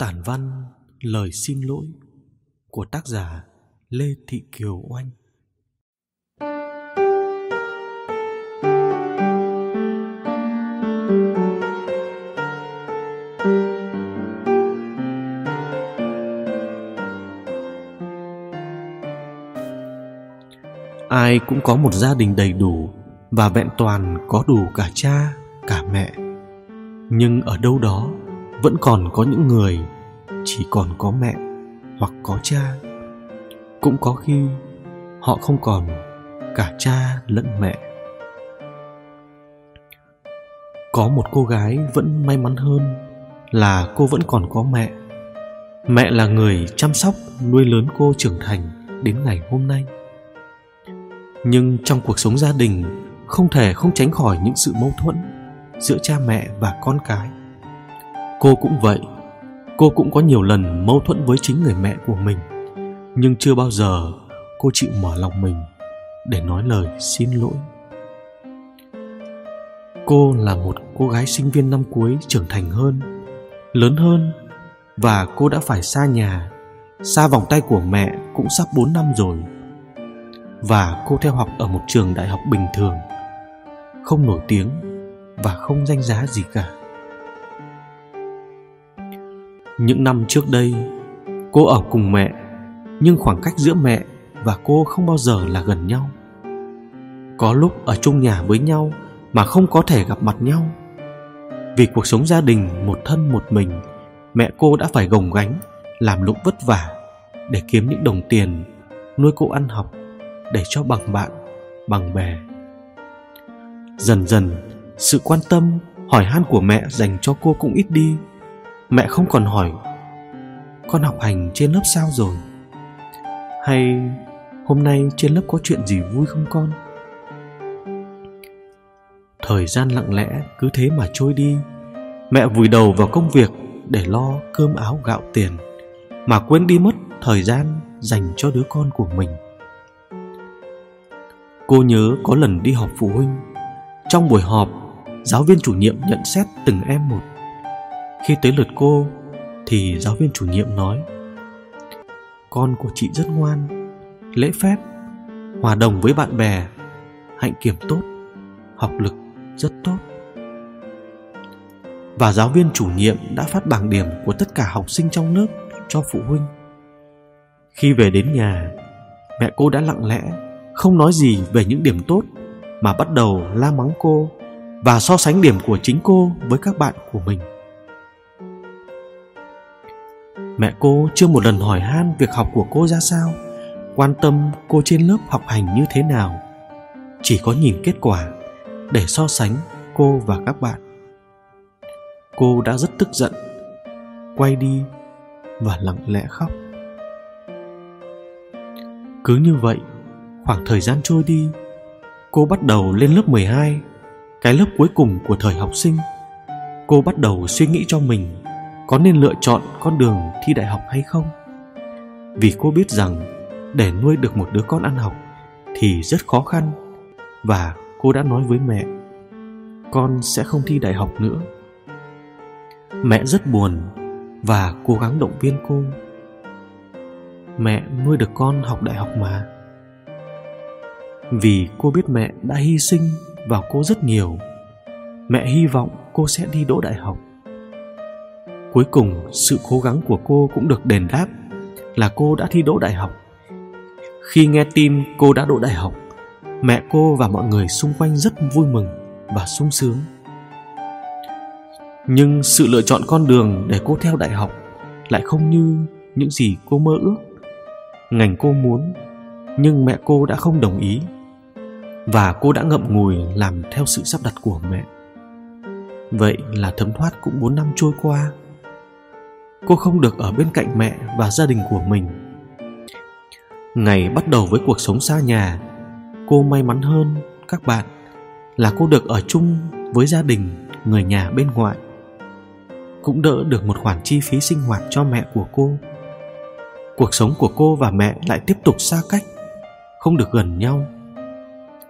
Tản văn Lời xin lỗi của tác giả Lê Thị Kiều Oanh Ai cũng có một gia đình đầy đủ và vẹn toàn có đủ cả cha, cả mẹ. Nhưng ở đâu đó vẫn còn có những người, chỉ còn có mẹ hoặc có cha. Cũng có khi họ không còn cả cha lẫn mẹ. Có một cô gái vẫn may mắn hơn là cô vẫn còn có mẹ. Mẹ là người chăm sóc nuôi lớn cô trưởng thành đến ngày hôm nay. Nhưng trong cuộc sống gia đình không thể không tránh khỏi những sự mâu thuẫn giữa cha mẹ và con cái cô cũng vậy. Cô cũng có nhiều lần mâu thuẫn với chính người mẹ của mình. Nhưng chưa bao giờ cô chịu mở lòng mình để nói lời xin lỗi. Cô là một cô gái sinh viên năm cuối trưởng thành hơn, lớn hơn và cô đã phải xa nhà, xa vòng tay của mẹ cũng sắp 4 năm rồi. Và cô theo học ở một trường đại học bình thường, không nổi tiếng và không danh giá gì cả những năm trước đây. Cô ở cùng mẹ, nhưng khoảng cách giữa mẹ và cô không bao giờ là gần nhau. Có lúc ở chung nhà với nhau mà không có thể gặp mặt nhau. Vì cuộc sống gia đình một thân một mình, mẹ cô đã phải gồng gánh, làm lụng vất vả để kiếm những đồng tiền nuôi cô ăn học để cho bằng bạn, bằng bè. Dần dần, sự quan tâm, hỏi han của mẹ dành cho cô cũng ít đi mẹ không còn hỏi, con học hành trên lớp sao rồi? Hay hôm nay trên lớp có chuyện gì vui không con? Thời gian lặng lẽ cứ thế mà trôi đi, mẹ vùi đầu vào công việc để lo cơm áo gạo tiền, mà quên đi mất thời gian dành cho đứa con của mình. Cô nhớ có lần đi họp phụ huynh, trong buổi họp, giáo viên chủ nhiệm nhận xét từng em một khi tới lượt cô, thì giáo viên chủ nhiệm nói, con của chị rất ngoan, lễ phép, hòa đồng với bạn bè, hạnh kiểm tốt, học lực rất tốt. Và giáo viên chủ nhiệm đã phát bảng điểm của tất cả học sinh trong lớp cho phụ huynh. Khi về đến nhà, mẹ cô đã lặng lẽ, không nói gì về những điểm tốt mà bắt đầu la mắng cô và so sánh điểm của chính cô với các bạn của mình mẹ cô chưa một lần hỏi han việc học của cô ra sao? Quan tâm cô trên lớp học hành như thế nào? Chỉ có nhìn kết quả để so sánh cô và các bạn. Cô đã rất tức giận, quay đi và lặng lẽ khóc. Cứ như vậy, khoảng thời gian trôi đi, cô bắt đầu lên lớp 12 cái lớp cuối cùng của thời học sinh. Cô bắt đầu suy nghĩ cho mình có nên lựa chọn con đường thi đại học hay không? Vì cô biết rằng để nuôi được một đứa con ăn học thì rất khó khăn, và cô đã nói với mẹ, con sẽ không thi đại học nữa. Mẹ rất buồn và cố gắng động viên cô. Mẹ nuôi được con học đại học mà. Vì cô biết mẹ đã hy sinh vào cô rất nhiều, mẹ hy vọng cô sẽ đi đỗ đại học cuối cùng, sự cố gắng của cô cũng được đền đáp là cô đã thi đỗ đại học. Khi nghe tin cô đã đỗ đại học, mẹ cô và mọi người xung quanh rất vui mừng và sung sướng. Nhưng sự lựa chọn con đường để cô theo đại học lại không như những gì cô mơ ước. Ngành cô muốn, nhưng mẹ cô đã không đồng ý và cô đã ngậm ngùi làm theo sự sắp đặt của mẹ. Vậy là thấm thoát cũng bốn năm trôi qua cô không được ở bên cạnh mẹ và gia đình của mình. Ngày bắt đầu với cuộc sống xa nhà, cô may mắn hơn các bạn là cô được ở chung với gia đình người nhà bên ngoại. Cũng đỡ được một khoản chi phí sinh hoạt cho mẹ của cô. Cuộc sống của cô và mẹ lại tiếp tục xa cách, không được gần nhau.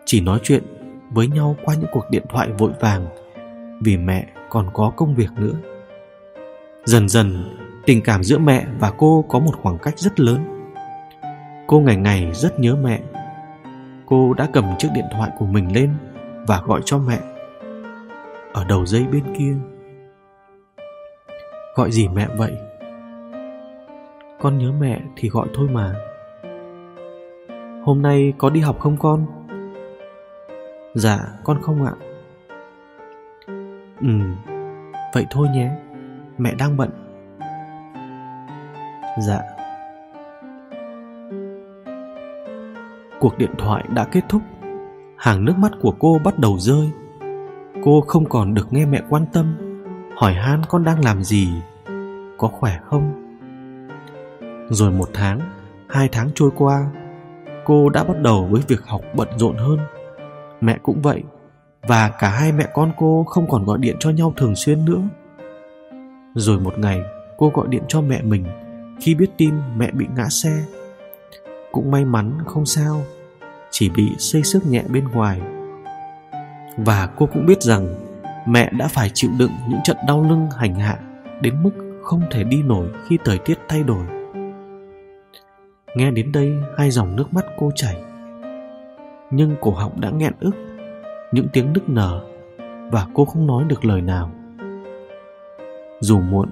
Chỉ nói chuyện với nhau qua những cuộc điện thoại vội vàng vì mẹ còn có công việc nữa dần dần, tình cảm giữa mẹ và cô có một khoảng cách rất lớn. Cô ngày ngày rất nhớ mẹ. Cô đã cầm chiếc điện thoại của mình lên và gọi cho mẹ. Ở đầu dây bên kia. Gọi gì mẹ vậy? Con nhớ mẹ thì gọi thôi mà. Hôm nay có đi học không con? Dạ con không ạ. Ừ vậy thôi nhé mẹ đang bận. Dạ. Cuộc điện thoại đã kết thúc. Hàng nước mắt của cô bắt đầu rơi. Cô không còn được nghe mẹ quan tâm, hỏi han con đang làm gì, có khỏe không. Rồi một tháng, hai tháng trôi qua, cô đã bắt đầu với việc học bận rộn hơn. Mẹ cũng vậy, và cả hai mẹ con cô không còn gọi điện cho nhau thường xuyên nữa rồi một ngày, cô gọi điện cho mẹ mình. Khi biết tin mẹ bị ngã xe, cũng may mắn không sao, chỉ bị xây sức nhẹ bên ngoài. Và cô cũng biết rằng mẹ đã phải chịu đựng những trận đau lưng hành hạ đến mức không thể đi nổi khi thời tiết thay đổi. Nghe đến đây, hai dòng nước mắt cô chảy. Nhưng cổ họng đã nghẹn ức, những tiếng nức nở, và cô không nói được lời nào dù muộn,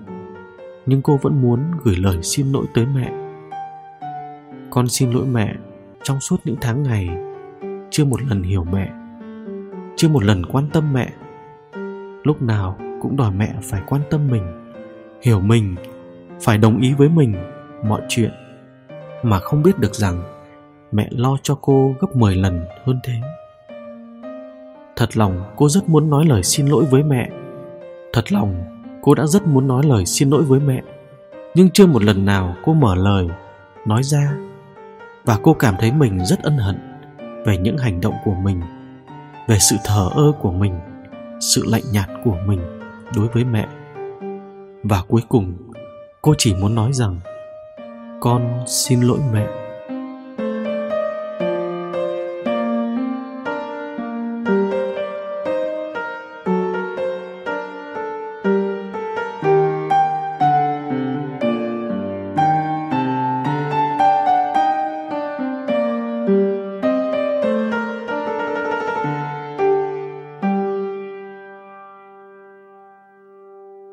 nhưng cô vẫn muốn gửi lời xin lỗi tới mẹ con xin lỗi mẹ trong suốt những tháng ngày chưa một lần hiểu mẹ, chưa một lần quan tâm mẹ lúc nào cũng đòi mẹ phải quan tâm mình, hiểu mình, phải đồng ý với mình mọi chuyện mà không biết được rằng mẹ lo cho cô gấp 10 lần hơn thế. Thật lòng cô rất muốn nói lời xin lỗi với mẹ. Thật lòng cô đã rất muốn nói lời xin lỗi với mẹ. Nhưng chưa một lần nào cô mở lời, nói ra. Và cô cảm thấy mình rất ân hận về những hành động của mình, về sự thờ ơ của mình, sự lạnh nhạt của mình đối với mẹ. Và cuối cùng cô chỉ muốn nói rằng con xin lỗi mẹ